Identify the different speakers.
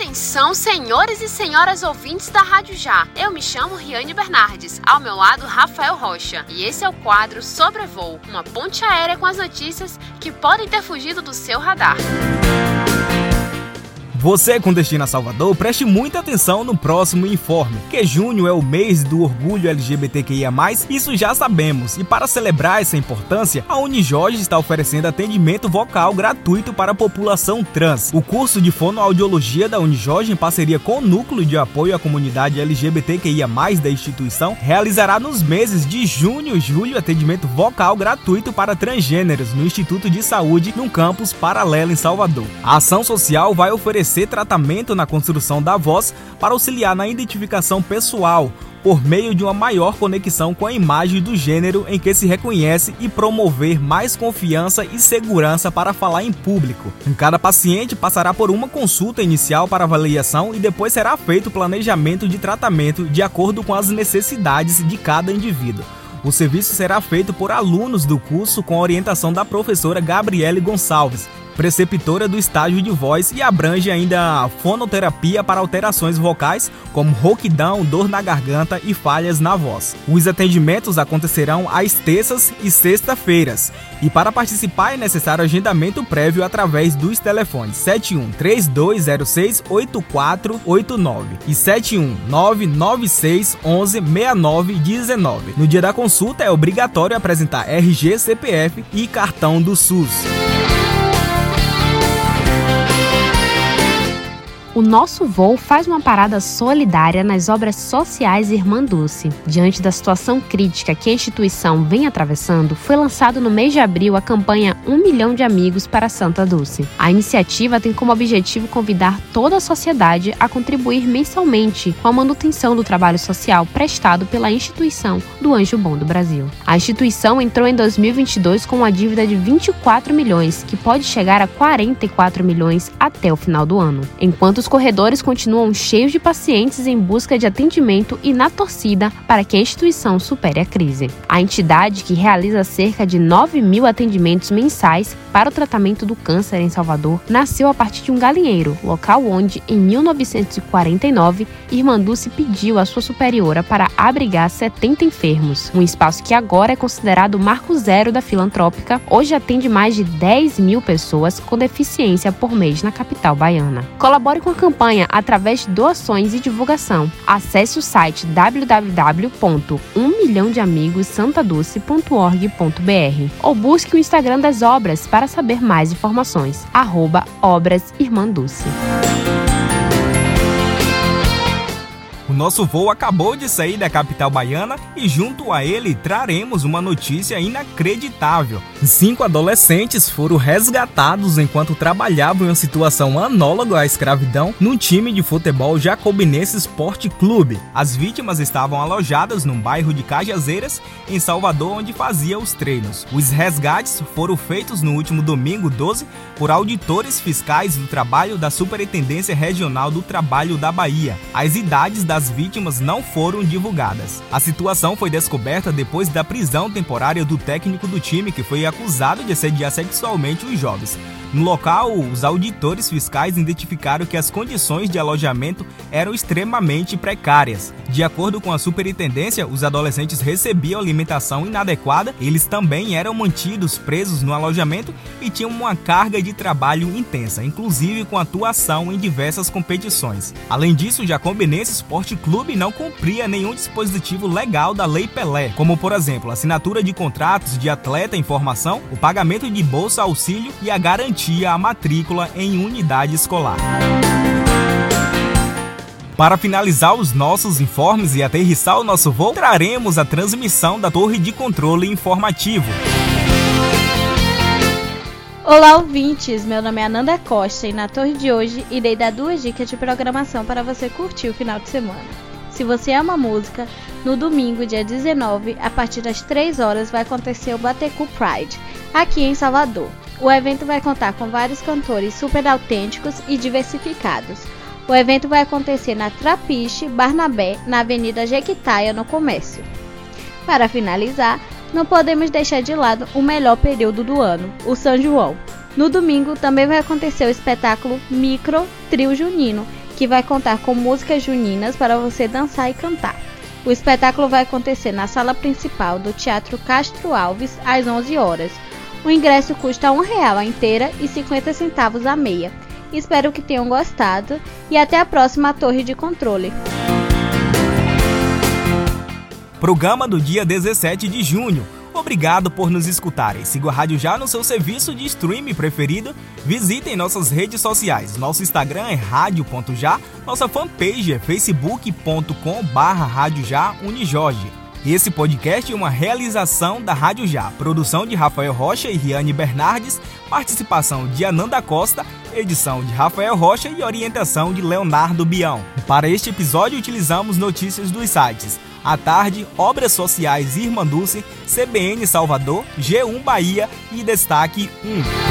Speaker 1: Atenção, senhores e senhoras ouvintes da Rádio Já. Eu me chamo Riane Bernardes, ao meu lado Rafael Rocha, e esse é o quadro Sobrevoo, uma ponte aérea com as notícias que podem ter fugido do seu radar.
Speaker 2: Você com destino a Salvador, preste muita atenção no próximo informe, que junho é o mês do orgulho LGBTQIA+, isso já sabemos, e para celebrar essa importância, a Unijorge está oferecendo atendimento vocal gratuito para a população trans. O curso de fonoaudiologia da Unijorge, em parceria com o Núcleo de Apoio à Comunidade LGBTQIA+, da instituição, realizará nos meses de junho e julho atendimento vocal gratuito para transgêneros no Instituto de Saúde, num campus paralelo em Salvador. A ação social vai oferecer oferecer tratamento na construção da voz para auxiliar na identificação pessoal, por meio de uma maior conexão com a imagem do gênero em que se reconhece e promover mais confiança e segurança para falar em público. Cada paciente passará por uma consulta inicial para avaliação e depois será feito o planejamento de tratamento de acordo com as necessidades de cada indivíduo. O serviço será feito por alunos do curso com orientação da professora Gabriele Gonçalves, preceptora do estágio de voz e abrange ainda a fonoterapia para alterações vocais, como rouquidão, dor na garganta e falhas na voz. Os atendimentos acontecerão às terças e sexta-feiras. E para participar é necessário agendamento prévio através dos telefones 71 3206 8489 e 71 996 11 6919. No dia da consulta é obrigatório apresentar RG, CPF e cartão do SUS.
Speaker 1: O nosso voo faz uma parada solidária nas obras sociais Irmã Dulce. Diante da situação crítica que a instituição vem atravessando, foi lançado no mês de abril a campanha Um Milhão de Amigos para Santa Dulce. A iniciativa tem como objetivo convidar toda a sociedade a contribuir mensalmente com a manutenção do trabalho social prestado pela instituição do Anjo Bom do Brasil. A instituição entrou em 2022 com uma dívida de 24 milhões, que pode chegar a 44 milhões até o final do ano. Enquanto os os corredores continuam cheios de pacientes em busca de atendimento e na torcida para que a instituição supere a crise. A entidade, que realiza cerca de 9 mil atendimentos mensais para o tratamento do câncer em Salvador, nasceu a partir de um galinheiro, local onde, em 1949, Irmã Dulce pediu à sua superiora para abrigar 70 enfermos. Um espaço que agora é considerado o marco zero da filantrópica, hoje atende mais de 10 mil pessoas com deficiência por mês na capital baiana. Colabore com a campanha através de doações e divulgação. Acesse o site www.1milhãodeamigossantadoce.org.br ou busque o Instagram das obras para saber mais informações. Arroba Obras Irmã Dulce.
Speaker 2: Nosso voo acabou de sair da capital baiana e junto a ele traremos uma notícia inacreditável. Cinco adolescentes foram resgatados enquanto trabalhavam em uma situação análoga à escravidão num time de futebol Jacobinense Sport Clube. As vítimas estavam alojadas num bairro de Cajazeiras, em Salvador, onde faziam os treinos. Os resgates foram feitos no último domingo 12 por auditores fiscais do trabalho da Superintendência Regional do Trabalho da Bahia. As idades das vítimas não foram divulgadas. A situação foi descoberta depois da prisão temporária do técnico do time que foi acusado de assediar sexualmente os jovens. No local, os auditores fiscais identificaram que as condições de alojamento eram extremamente precárias. De acordo com a superintendência, os adolescentes recebiam alimentação inadequada, eles também eram mantidos presos no alojamento e tinham uma carga de trabalho intensa, inclusive com atuação em diversas competições. Além disso, o Jacobinense Esporte Clube não cumpria nenhum dispositivo legal da Lei Pelé, como por exemplo, a assinatura de contratos de atleta em formação, o pagamento de bolsa auxílio e a garantia garantia a matrícula em unidade escolar. Para finalizar os nossos informes e aterrissar o nosso voo, traremos a transmissão da torre de controle informativo.
Speaker 3: Olá, ouvintes! Meu nome é Ananda Costa e na torre de hoje irei dar duas dicas de programação para você curtir o final de semana. Se você ama música, no domingo, dia 19, a partir das 3 horas, vai acontecer o Batecu Pride, aqui em Salvador. O evento vai contar com vários cantores super autênticos e diversificados. O evento vai acontecer na Trapiche, Barnabé, na Avenida Jequitaia, no Comércio. Para finalizar, não podemos deixar de lado o melhor período do ano, o São João. No domingo também vai acontecer o espetáculo Micro Trio Junino, que vai contar com músicas juninas para você dançar e cantar. O espetáculo vai acontecer na sala principal do Teatro Castro Alves às 11 horas. O ingresso custa um real a inteira e 50 centavos a meia. Espero que tenham gostado e até a próxima Torre de Controle.
Speaker 2: Programa do dia 17 de junho. Obrigado por nos escutarem. Siga a Rádio Já no seu serviço de streaming preferido. Visitem nossas redes sociais. Nosso Instagram é rádio.já. Nossa fanpage é facebook.com barra Rádio Já Unijorge. Esse podcast é uma realização da Rádio Já. Produção de Rafael Rocha e Riane Bernardes. Participação de Ananda Costa. Edição de Rafael Rocha e orientação de Leonardo Bião. Para este episódio utilizamos notícias dos sites à tarde, Obras Sociais Irmã Dulce, CBN Salvador, G1 Bahia e Destaque 1.